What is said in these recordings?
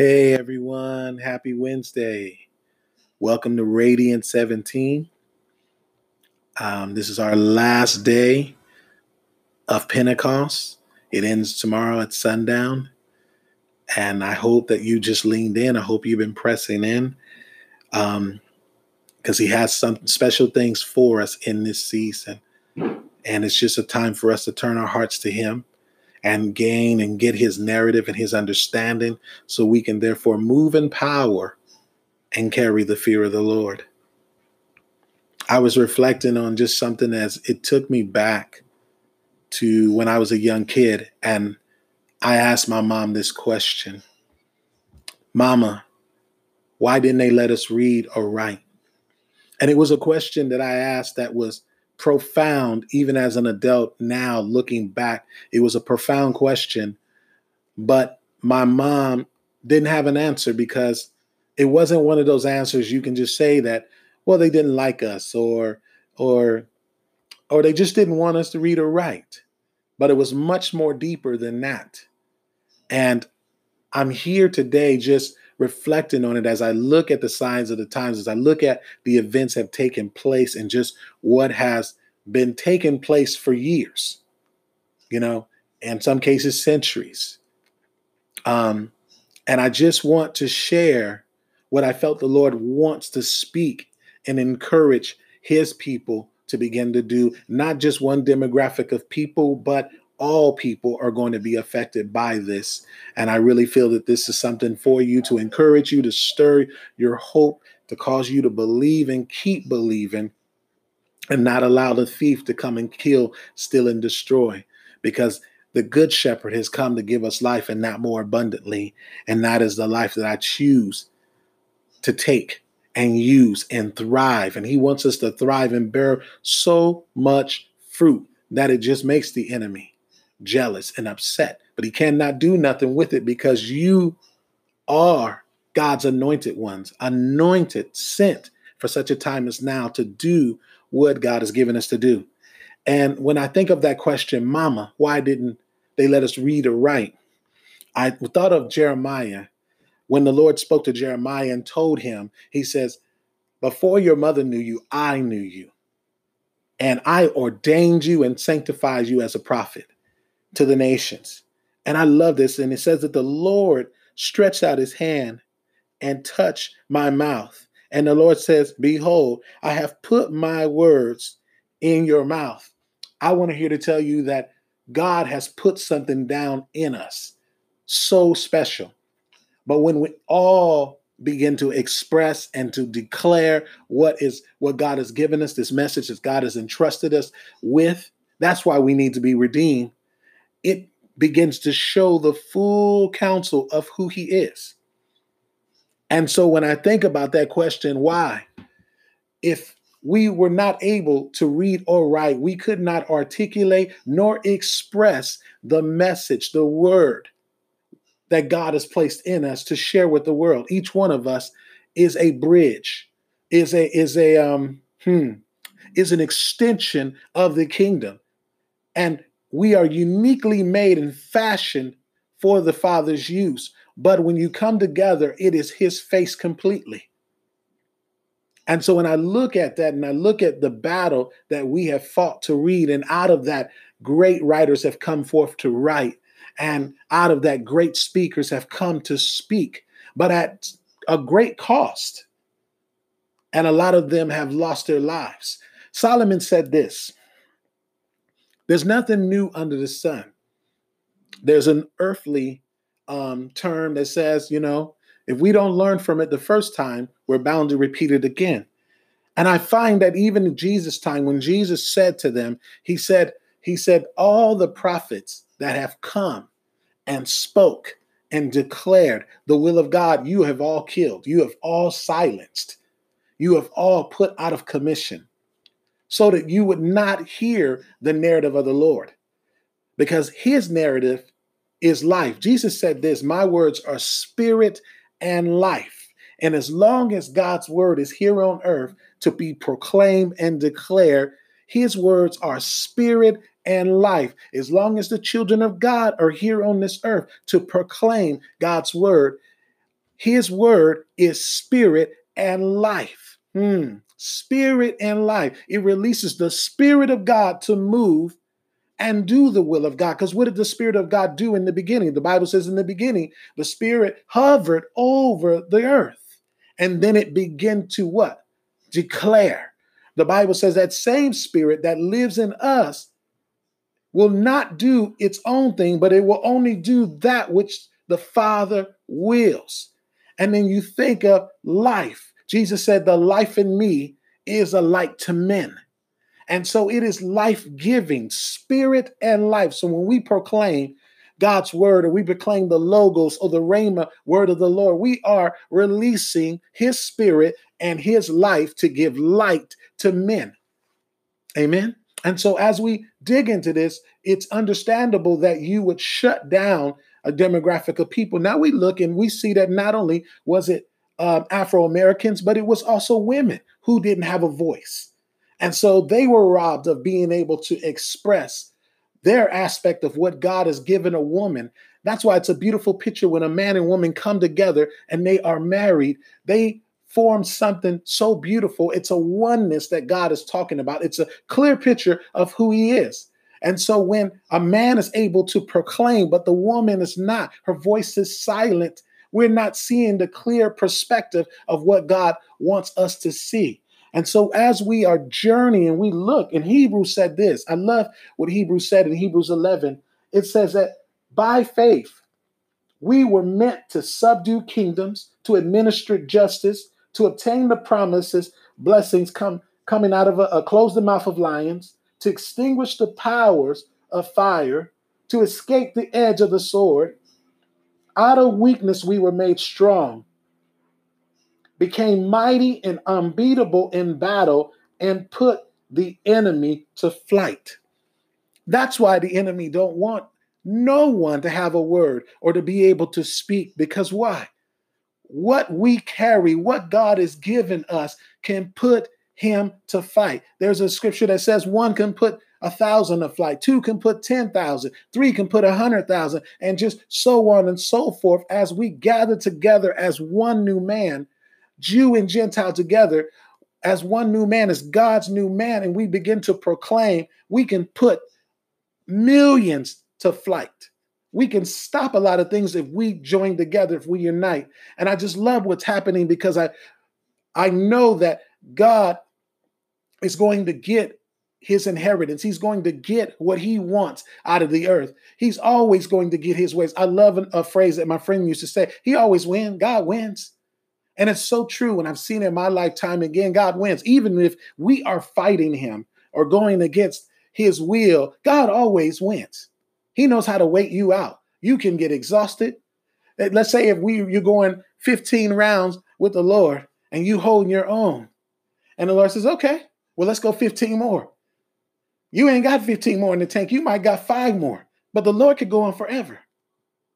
Hey everyone, happy Wednesday. Welcome to Radiant 17. Um, this is our last day of Pentecost. It ends tomorrow at sundown. And I hope that you just leaned in. I hope you've been pressing in because um, He has some special things for us in this season. And it's just a time for us to turn our hearts to Him and gain and get his narrative and his understanding so we can therefore move in power and carry the fear of the Lord. I was reflecting on just something as it took me back to when I was a young kid and I asked my mom this question Mama, why didn't they let us read or write? And it was a question that I asked that was profound, even as an adult now looking back. It was a profound question, but my mom didn't have an answer because it wasn't one of those answers you can just say that, well, they didn't like us or, or, or they just didn't want us to read or write. But it was much more deeper than that. And I'm here today just reflecting on it as I look at the signs of the times, as I look at the events have taken place and just what has been taking place for years, you know, in some cases, centuries. Um, and I just want to share what I felt the Lord wants to speak and encourage his people to begin to do, not just one demographic of people, but all people are going to be affected by this. And I really feel that this is something for you to encourage you, to stir your hope, to cause you to believe and keep believing, and not allow the thief to come and kill, steal, and destroy. Because the good shepherd has come to give us life and not more abundantly. And that is the life that I choose to take and use and thrive. And he wants us to thrive and bear so much fruit that it just makes the enemy jealous, and upset. But he cannot do nothing with it because you are God's anointed ones, anointed, sent for such a time as now to do what God has given us to do. And when I think of that question, Mama, why didn't they let us read or write? I thought of Jeremiah when the Lord spoke to Jeremiah and told him, He says, Before your mother knew you, I knew you. And I ordained you and sanctified you as a prophet to the nations. And I love this. And it says that the Lord stretched out his hand and touched my mouth. And the Lord says, Behold, I have put my words in your mouth. I want to here to tell you that God has put something down in us so special. But when we all begin to express and to declare what is what God has given us, this message that God has entrusted us with, that's why we need to be redeemed it begins to show the full counsel of who he is. And so when I think about that question, why? If we were not able to read or write, we could not articulate nor express the message, the word that God has placed in us to share with the world. Each one of us is a bridge, is a is a um hmm, is an extension of the kingdom. And we are uniquely made and fashioned for the Father's use. But when you come together, it is His face completely. And so when I look at that and I look at the battle that we have fought to read, and out of that, great writers have come forth to write, and out of that, great speakers have come to speak, but at a great cost. And a lot of them have lost their lives. Solomon said this there's nothing new under the sun. There's an earthly um, term that says, you know, if we don't learn from it the first time, we're bound to repeat it again. And I find that even in Jesus' time, when Jesus said to them, He said, He said, all the prophets that have come and spoke and declared the will of God, you have all killed, you have all silenced, you have all put out of commission so that you would not hear the narrative of the Lord. Because his narrative is life. Jesus said this My words are spirit and life. And as long as God's word is here on earth to be proclaimed and declared, his words are spirit and life. As long as the children of God are here on this earth to proclaim God's word, his word is spirit and life. Hmm. Spirit and life. It releases the spirit of God to move and do the will of God. Because what did the Spirit of God do in the beginning? The Bible says in the beginning, the Spirit hovered over the earth. And then it began to what? Declare. The Bible says that same Spirit that lives in us will not do its own thing, but it will only do that which the Father wills. And then you think of life. Jesus said, The life in me is a light to men. And so it is life giving, spirit and life. So when we proclaim God's word or we proclaim the logos or the rhema word of the Lord, we are releasing his spirit and his life to give light to men. Amen. And so as we dig into this, it's understandable that you would shut down a demographic of people. Now we look and we see that not only was it um, Afro Americans, but it was also women who didn't have a voice. And so they were robbed of being able to express their aspect of what God has given a woman. That's why it's a beautiful picture when a man and woman come together and they are married. They form something so beautiful. It's a oneness that God is talking about. It's a clear picture of who He is. And so when a man is able to proclaim, but the woman is not, her voice is silent, we're not seeing the clear perspective of what God wants us to see. And so as we are journeying, we look, and Hebrews said this. I love what Hebrews said in Hebrews 11. It says that by faith, we were meant to subdue kingdoms, to administer justice, to obtain the promises, blessings come coming out of a, a close the mouth of lions, to extinguish the powers of fire, to escape the edge of the sword. Out of weakness, we were made strong became mighty and unbeatable in battle and put the enemy to flight. That's why the enemy don't want no one to have a word or to be able to speak because why? What we carry, what God has given us can put him to fight. There's a scripture that says one can put a thousand to flight, two can put 10,000, three can put a hundred thousand, and just so on and so forth as we gather together as one new man Jew and Gentile together as one new man, as God's new man, and we begin to proclaim, we can put millions to flight. We can stop a lot of things if we join together, if we unite. And I just love what's happening because I I know that God is going to get his inheritance. He's going to get what he wants out of the earth. He's always going to get his ways. I love a phrase that my friend used to say. He always wins. God wins. And it's so true. And I've seen it in my lifetime again. God wins. Even if we are fighting him or going against his will, God always wins. He knows how to wait you out. You can get exhausted. Eh, let's say if we you're going 15 rounds with the Lord and you holding your own. And the Lord says, okay, well, let's go 15 more. You ain't got 15 more in the tank. You might got five more. But the Lord could go on forever.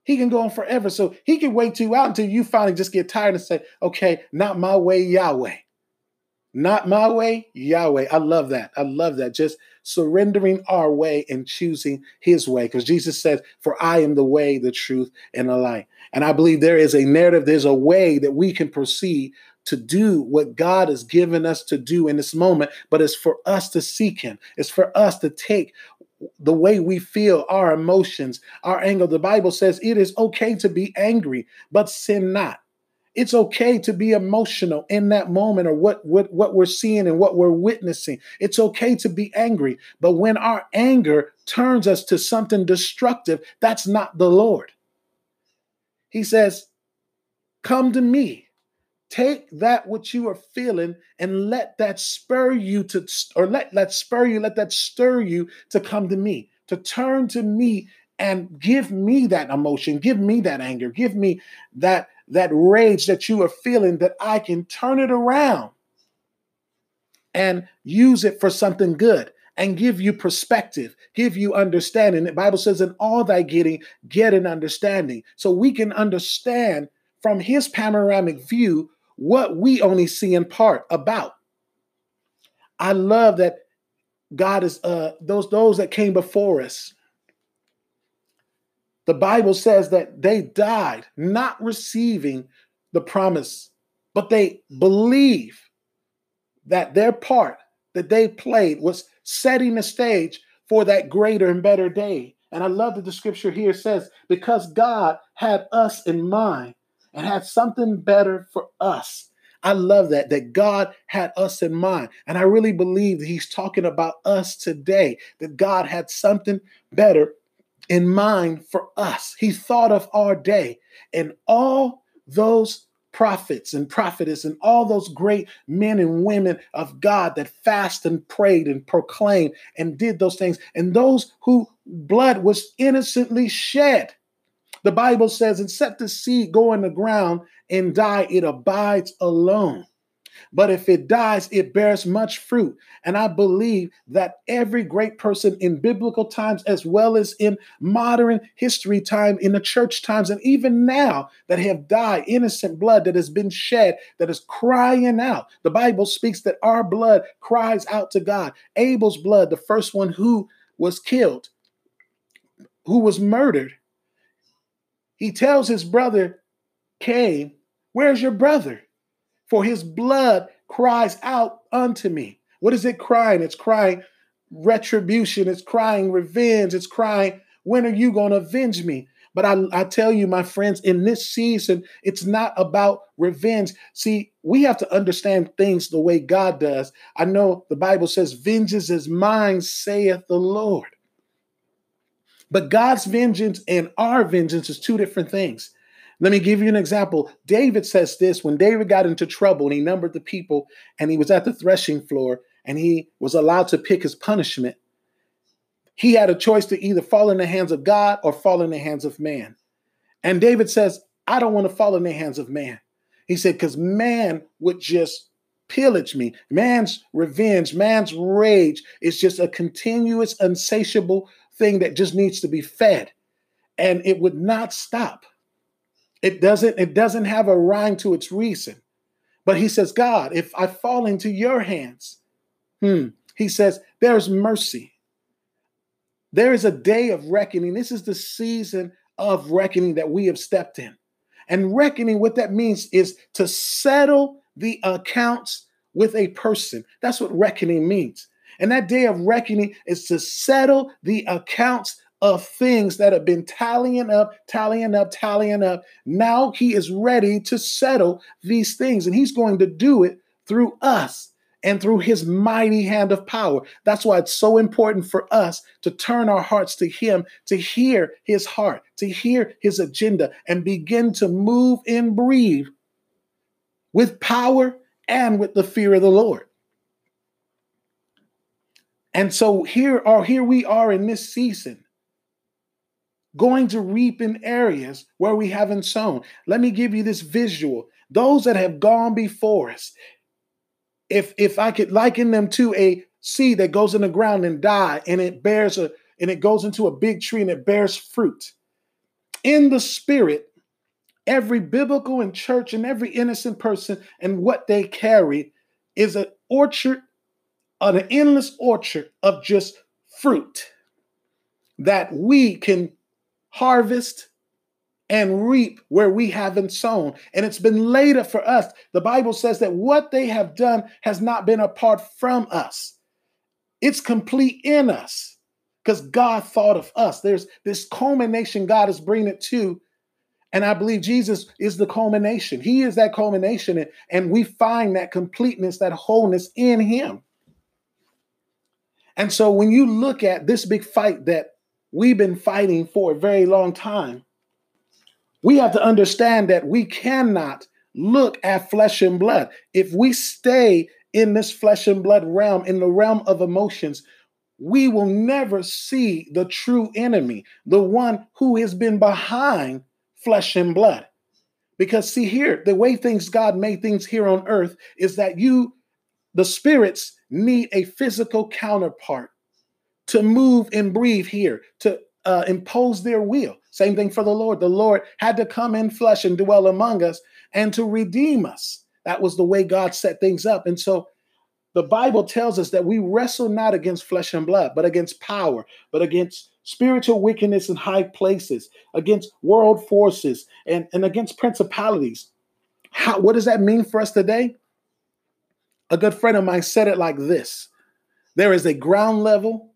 He can go on forever. So he can wait you out until you finally just get tired and say, okay, not my way, Yahweh. Not my way, Yahweh. I love that. I love that. Just surrendering our way and choosing his way. Because Jesus said, For I am the way, the truth, and the light. And I believe there is a narrative, there's a way that we can proceed to do what God has given us to do in this moment, but it's for us to seek him. It's for us to take the way we feel, our emotions, our anger. The Bible says it is okay to be angry, but sin not. It's okay to be emotional in that moment or what, what, what we're seeing and what we're witnessing. It's okay to be angry. But when our anger turns us to something destructive, that's not the Lord. He says, Come to me take that what you are feeling and let that spur you to or let that spur you let that stir you to come to me to turn to me and give me that emotion give me that anger give me that that rage that you are feeling that i can turn it around and use it for something good and give you perspective, give you understanding. The Bible says, in all thy getting, get an understanding. So we can understand from his panoramic view what we only see in part about. I love that God is uh those those that came before us. The Bible says that they died not receiving the promise, but they believe that their part that they played was setting the stage for that greater and better day. And I love that the scripture here says, because God had us in mind and had something better for us. I love that, that God had us in mind. And I really believe that He's talking about us today, that God had something better in mind for us. He thought of our day and all those prophets and prophetess and all those great men and women of God that fast and prayed and proclaimed and did those things, and those who blood was innocently shed. The Bible says, except the seed go in the ground and die, it abides alone. But if it dies, it bears much fruit. And I believe that every great person in biblical times, as well as in modern history time, in the church times, and even now that have died, innocent blood that has been shed, that is crying out. The Bible speaks that our blood cries out to God. Abel's blood, the first one who was killed, who was murdered, he tells his brother Cain, Where's your brother? For his blood cries out unto me. What is it crying? It's crying retribution, it's crying revenge, it's crying, When are you going to avenge me? But I, I tell you, my friends, in this season, it's not about revenge. See, we have to understand things the way God does. I know the Bible says, Vengeance is mine, saith the Lord. But God's vengeance and our vengeance is two different things. Let me give you an example. David says this when David got into trouble and he numbered the people and he was at the threshing floor and he was allowed to pick his punishment. He had a choice to either fall in the hands of God or fall in the hands of man. And David says, I don't want to fall in the hands of man. He said, because man would just pillage me. Man's revenge, man's rage is just a continuous, unsatiable thing that just needs to be fed. And it would not stop. It doesn't it doesn't have a rhyme to its reason. But he says god if i fall into your hands hmm he says there's mercy. There is a day of reckoning. This is the season of reckoning that we have stepped in. And reckoning what that means is to settle the accounts with a person. That's what reckoning means and that day of reckoning is to settle the accounts of things that have been tallying up, tallying up, tallying up. Now he is ready to settle these things, and he's going to do it through us and through his mighty hand of power. That's why it's so important for us to turn our hearts to him, to hear his heart, to hear his agenda, and begin to move and breathe with power and with the fear of the Lord. And so here are here we are in this season going to reap in areas where we haven't sown. Let me give you this visual. Those that have gone before us, if if I could liken them to a seed that goes in the ground and die and it bears a and it goes into a big tree and it bears fruit. In the spirit, every biblical and church and every innocent person and what they carry is an orchard an endless orchard of just fruit that we can harvest and reap where we haven't sown. And it's been laid later for us. The Bible says that what they have done has not been apart from us, it's complete in us because God thought of us. There's this culmination God is bringing it to. And I believe Jesus is the culmination. He is that culmination. And we find that completeness, that wholeness in Him. And so when you look at this big fight that we've been fighting for a very long time, we have to understand that we cannot look at flesh and blood. If we stay in this flesh and blood realm, in the realm of emotions, we will never see the true enemy, the one who has been behind flesh and blood. Because, see, here, the way things God made things here on earth is that you, the spirits, need a physical counterpart to move and breathe here, to uh, impose their will. Same thing for the Lord. The Lord had to come in flesh and dwell among us and to redeem us. That was the way God set things up. And so the Bible tells us that we wrestle not against flesh and blood, but against power, but against spiritual wickedness in high places, against world forces, and, and against principalities. How, what does that mean for us today? A good friend of mine said it like this there is a ground level,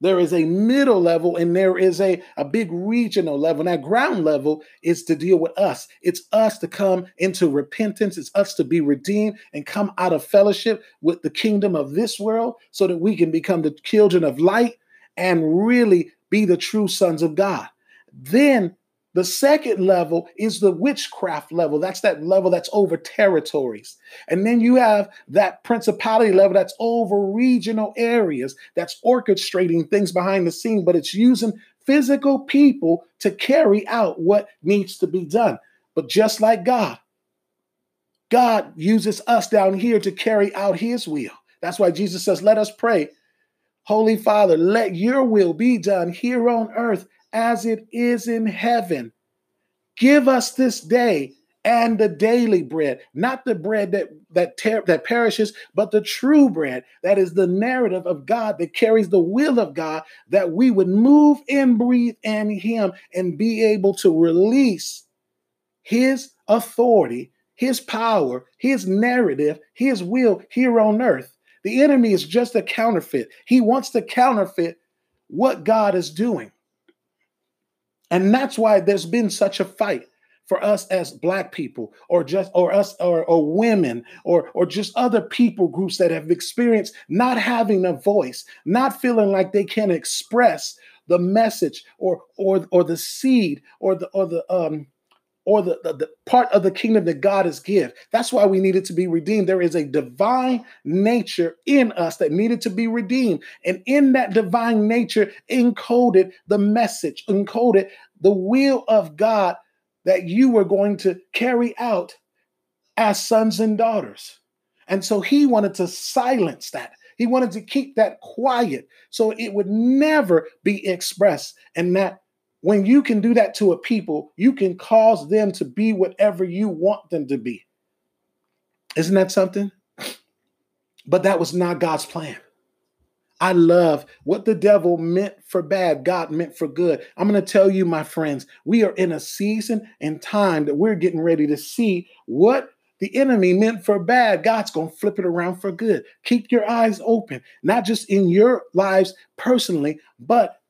there is a middle level, and there is a, a big regional level. And that ground level is to deal with us. It's us to come into repentance, it's us to be redeemed and come out of fellowship with the kingdom of this world so that we can become the children of light and really be the true sons of God. Then the second level is the witchcraft level. That's that level that's over territories. And then you have that principality level that's over regional areas, that's orchestrating things behind the scene, but it's using physical people to carry out what needs to be done. But just like God, God uses us down here to carry out his will. That's why Jesus says, Let us pray. Holy Father, let your will be done here on earth as it is in heaven. Give us this day and the daily bread, not the bread that that ter- that perishes, but the true bread that is the narrative of God that carries the will of God that we would move and breathe in him and be able to release his authority, his power, his narrative, his will here on earth. The enemy is just a counterfeit. He wants to counterfeit what God is doing. And that's why there's been such a fight for us as black people or just or us or, or women or or just other people groups that have experienced not having a voice not feeling like they can express the message or or or the seed or the or the um or the, the, the, part of the kingdom that God has given. That's why we needed to be redeemed. There is a divine nature in us that needed to be redeemed. And in that divine nature encoded the message, encoded the will of God that you were going to carry out as sons and daughters. And so he wanted to silence that. He wanted to keep that quiet so it would never be expressed and that when you can do that to a people, you can cause them to be whatever you want them to be. Isn't that something? But that was not God's plan. I love what the devil meant for bad, God meant for good. I'm going to tell you, my friends, we are in a season and time that we're getting ready to see what the enemy meant for bad. God's going to flip it around for good. Keep your eyes open, not just in your lives personally, but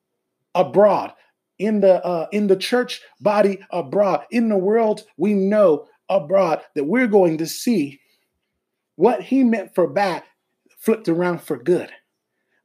abroad in the uh, in the church body abroad in the world we know abroad that we're going to see what he meant for bad flipped around for good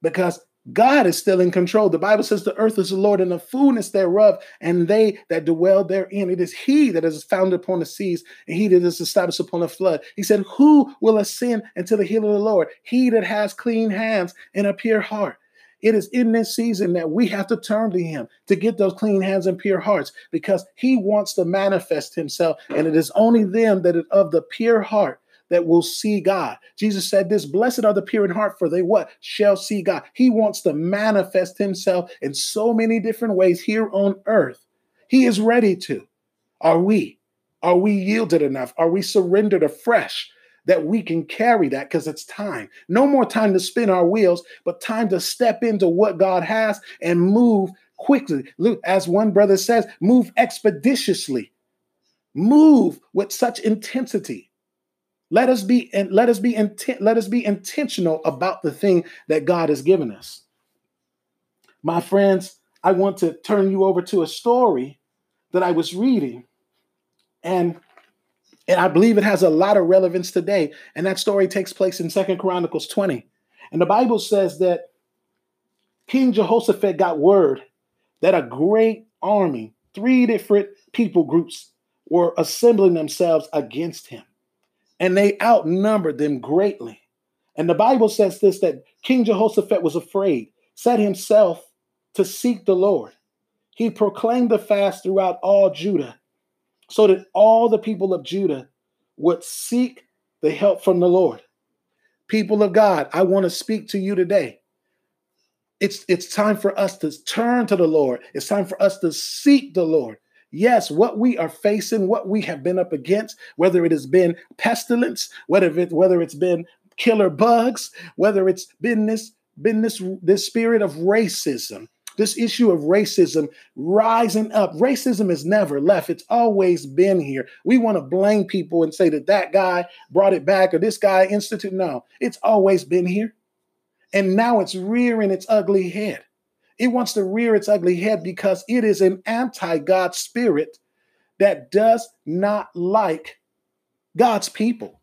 because God is still in control. The Bible says the earth is the Lord and the fullness thereof, and they that dwell therein. It is He that is founded upon the seas, and He that is established upon the flood. He said, Who will ascend into the hill of the Lord? He that has clean hands and a pure heart. It is in this season that we have to turn to Him to get those clean hands and pure hearts because He wants to manifest Himself. And it is only them that of the pure heart that will see God. Jesus said this, blessed are the pure in heart, for they what? Shall see God. He wants to manifest himself in so many different ways here on earth. He is ready to. Are we? Are we yielded enough? Are we surrendered afresh? That we can carry that because it's time. No more time to spin our wheels, but time to step into what God has and move quickly. Look, as one brother says, move expeditiously. Move with such intensity. Let us be and let us be intent, let us be intentional about the thing that God has given us. My friends, I want to turn you over to a story that I was reading. And and I believe it has a lot of relevance today. And that story takes place in Second Chronicles 20. And the Bible says that King Jehoshaphat got word that a great army, three different people groups, were assembling themselves against him. And they outnumbered them greatly. And the Bible says this that King Jehoshaphat was afraid, set himself to seek the Lord. He proclaimed the fast throughout all Judah so that all the people of Judah would seek the help from the Lord. People of God, I want to speak to you today. It's, it's time for us to turn to the Lord. It's time for us to seek the Lord. Yes, what we are facing, what we have been up against, whether it has been pestilence, whether it whether it's been killer bugs, whether it's been this been this this spirit of racism, This issue of racism rising up. Racism has never left. It's always been here. We want to blame people and say that that guy brought it back or this guy instituted. No, it's always been here. And now it's rearing its ugly head. It wants to rear its ugly head because it is an anti God spirit that does not like God's people.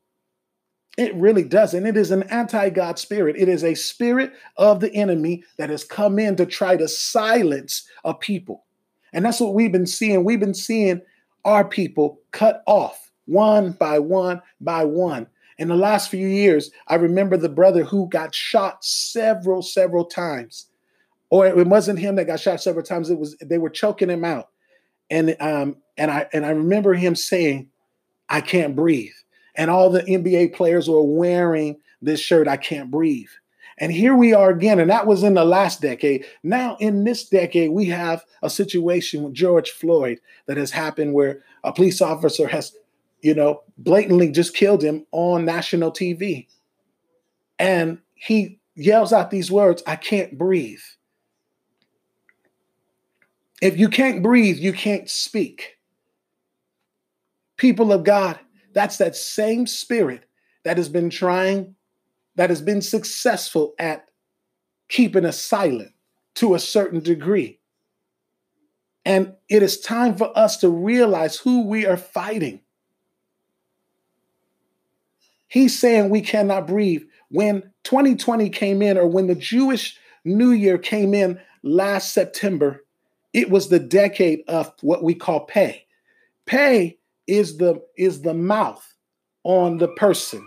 It really doesn't. It is an anti God spirit. It is a spirit of the enemy that has come in to try to silence a people. And that's what we've been seeing. We've been seeing our people cut off one by one by one. In the last few years, I remember the brother who got shot several, several times. Or it wasn't him that got shot several times. It was they were choking him out. And um and I and I remember him saying, I can't breathe and all the NBA players were wearing this shirt, I Can't Breathe. And here we are again, and that was in the last decade. Now, in this decade, we have a situation with George Floyd that has happened where a police officer has, you know, blatantly just killed him on national TV. And he yells out these words I can't breathe. If you can't breathe, you can't speak. People of God, that's that same spirit that has been trying, that has been successful at keeping us silent to a certain degree. And it is time for us to realize who we are fighting. He's saying we cannot breathe. When 2020 came in, or when the Jewish New Year came in last September, it was the decade of what we call pey. Pey is the is the mouth on the person.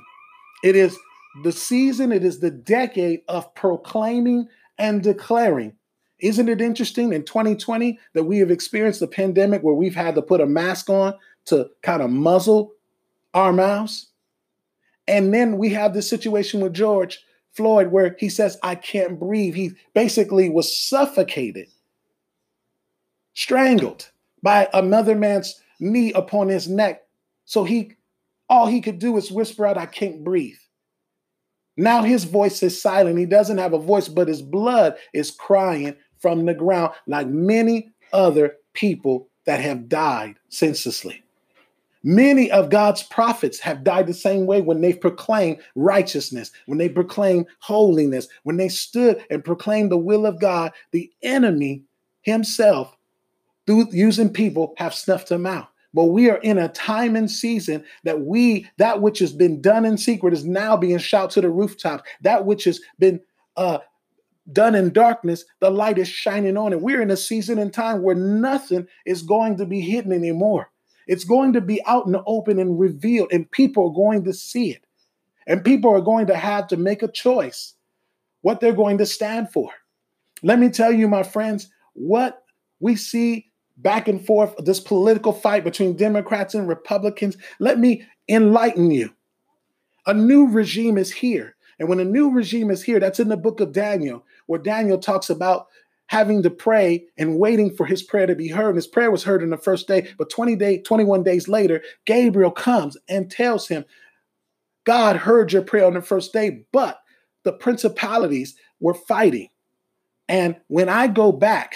It is the season, it is the decade of proclaiming and declaring. Isn't it interesting in 2020 that we have experienced a pandemic where we've had to put a mask on to kind of muzzle our mouths? And then we have this situation with George Floyd where he says, I can't breathe. He basically was suffocated, strangled by another man's knee upon his neck. So he all he could do is whisper out, I can't breathe. Now his voice is silent. He doesn't have a voice, but his blood is crying from the ground, like many other people that have died senselessly. Many of God's prophets have died the same way when they proclaimed righteousness, when they proclaimed holiness, when they stood and proclaimed the will of God. The enemy himself, through using people, have snuffed them out. But we are in a time and season that we, that which has been done in secret is now being shouted to the rooftops. That which has been uh, done in darkness, the light is shining on it. We're in a season and time where nothing is going to be hidden anymore. It's going to be out in the open and revealed, and people are going to see it. And people are going to have to make a choice what they're going to stand for. Let me tell you, my friends, what we see back and forth, this political fight between Democrats and Republicans. Let me enlighten you. A new regime is here. And when a new regime is here, that's in the book of Daniel, where Daniel talks about having to pray and waiting for his prayer to be heard. And his prayer was heard in the first day, but 20 day, 21 days later, Gabriel comes and tells him, God heard your prayer on the first day, but the principalities were fighting. And when I go back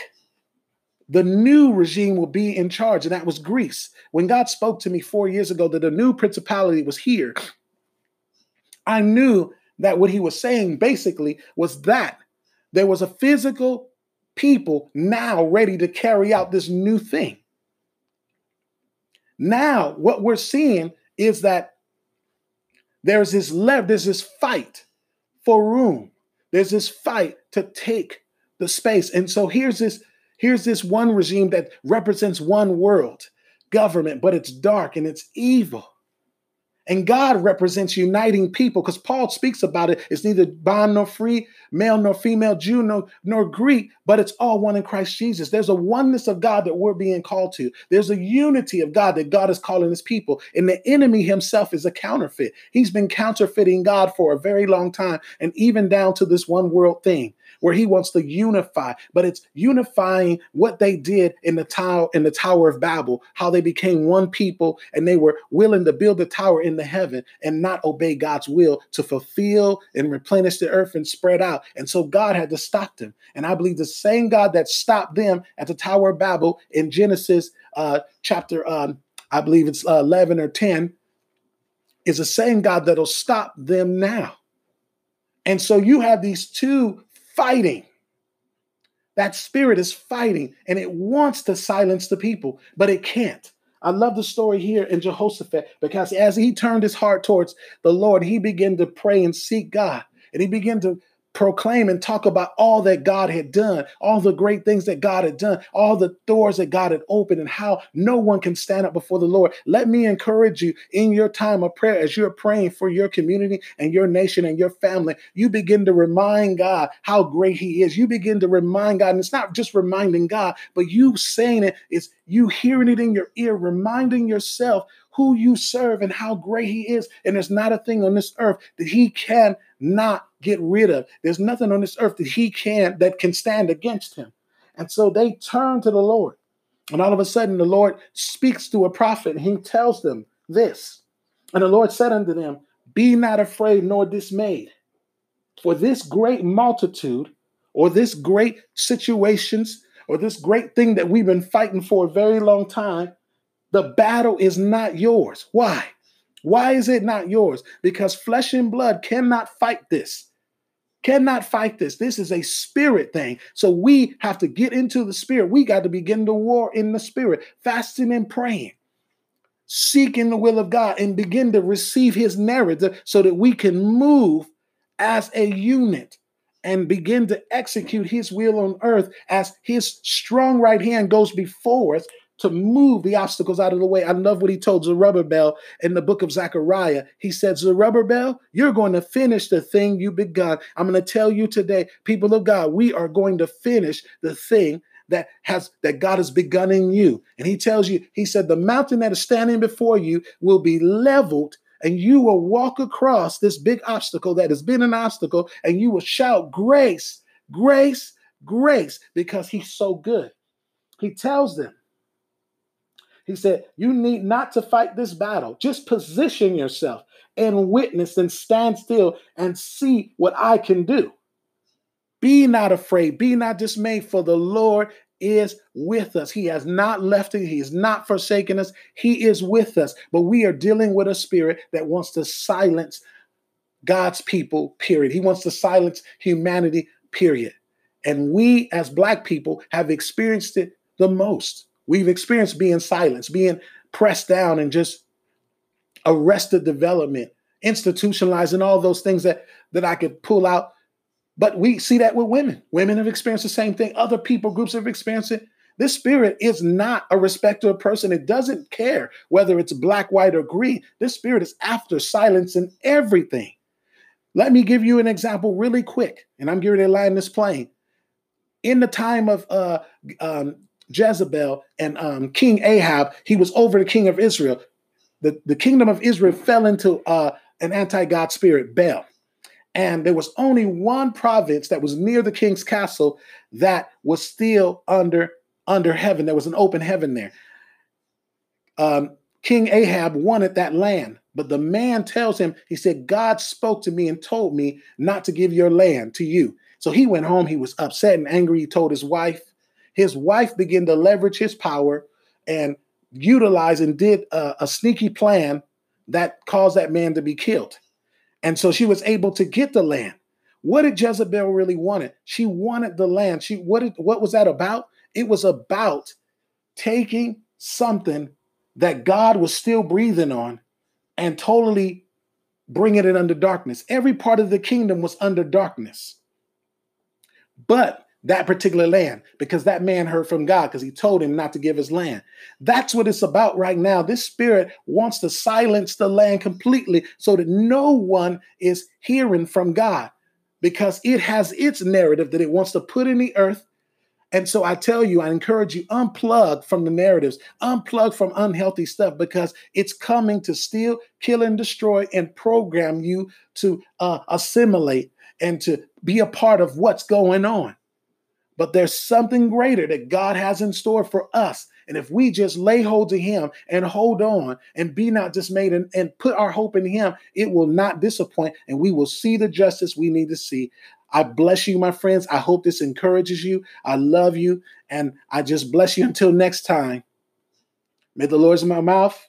the new regime will be in charge, and that was Greece. When God spoke to me four years ago that a new principality was here, I knew that what he was saying basically was that there was a physical people now ready to carry out this new thing. Now, what we're seeing is that there's this left, there's this fight for room. There's this fight to take the space. And so here's this Here's this one regime that represents one world government, but it's dark and it's evil. And God represents uniting people because Paul speaks about it. It's neither bond nor free, male nor female, Jew nor, nor Greek, but it's all one in Christ Jesus. There's a oneness of God that we're being called to. There's a unity of God that God is calling his people. And the enemy himself is a counterfeit. He's been counterfeiting God for a very long time, and even down to this one world thing where he wants to unify, but it's unifying what they did in the tower in the Tower of Babel, how they became one people and they were willing to build a tower in the heaven and not obey God's will to fulfill and replenish the earth and spread out. And so God had to stop them. And I believe the same God that stopped them at the Tower of Babel in Genesis uh, chapter, um, I believe it's uh, 11 or 10, is the same God that'll stop them now. And so you have these two fighting. That spirit is fighting and it wants to silence the people, but it can't. I love the story here in Jehoshaphat because as he turned his heart towards the Lord, he began to pray and seek God. And he began to proclaim and talk about all that God had done, all the great things that God had done, all the doors that God had opened, and how no one can stand up before the Lord. Let me encourage you in your time of prayer as you're praying for your community and your nation and your family. You begin to remind God how great He is. You begin to remind God, and it's not just reminding God, but you saying it, it's you hearing it in your ear, reminding yourself who you serve and how great he is. And there's not a thing on this earth that he can not get rid of. There's nothing on this earth that he can that can stand against him. And so they turn to the Lord. And all of a sudden the Lord speaks to a prophet and he tells them this. And the Lord said unto them, Be not afraid nor dismayed. For this great multitude, or this great situations, or this great thing that we've been fighting for a very long time, the battle is not yours. Why? Why is it not yours? Because flesh and blood cannot fight this. Cannot fight this. This is a spirit thing. So we have to get into the spirit. We got to begin the war in the spirit, fasting and praying, seeking the will of God, and begin to receive his narrative so that we can move as a unit and begin to execute his will on earth as his strong right hand goes before us to move the obstacles out of the way. I love what he told Zerubbabel in the book of Zechariah. He said, Zerubbabel, you're going to finish the thing you begun. I'm going to tell you today, people of God, we are going to finish the thing that has that God has begun in you. And he tells you, he said, the mountain that is standing before you will be leveled and you will walk across this big obstacle that has been an obstacle and you will shout grace, grace, grace because he's so good. He tells them, he said, You need not to fight this battle. Just position yourself and witness and stand still and see what I can do. Be not afraid, be not dismayed, for the Lord is with us. He has not left us, He has not forsaken us. He is with us. But we are dealing with a spirit that wants to silence God's people, period. He wants to silence humanity, period. And we as Black people have experienced it the most. We've experienced being silenced, being pressed down, and just arrested development, institutionalizing all those things that that I could pull out. But we see that with women. Women have experienced the same thing. Other people groups have experienced it. This spirit is not a respecter of person. It doesn't care whether it's black, white, or green. This spirit is after silencing everything. Let me give you an example really quick, and I'm getting to land this plane. In the time of uh, um, Jezebel and um, King Ahab, he was over the king of Israel. The, the kingdom of Israel fell into uh, an anti God spirit, Baal. And there was only one province that was near the king's castle that was still under, under heaven. There was an open heaven there. Um, King Ahab wanted that land, but the man tells him, he said, God spoke to me and told me not to give your land to you. So he went home. He was upset and angry. He told his wife, his wife began to leverage his power and utilize and did a, a sneaky plan that caused that man to be killed. And so she was able to get the land. What did Jezebel really wanted? She wanted the land. She what did, what was that about? It was about taking something that God was still breathing on and totally bringing it under darkness. Every part of the kingdom was under darkness. But that particular land because that man heard from God because he told him not to give his land. That's what it's about right now. This spirit wants to silence the land completely so that no one is hearing from God because it has its narrative that it wants to put in the earth. And so I tell you, I encourage you, unplug from the narratives, unplug from unhealthy stuff because it's coming to steal, kill, and destroy and program you to uh, assimilate and to be a part of what's going on. But there's something greater that God has in store for us. And if we just lay hold to Him and hold on and be not dismayed and, and put our hope in Him, it will not disappoint and we will see the justice we need to see. I bless you, my friends. I hope this encourages you. I love you. And I just bless you until next time. May the Lord's in my mouth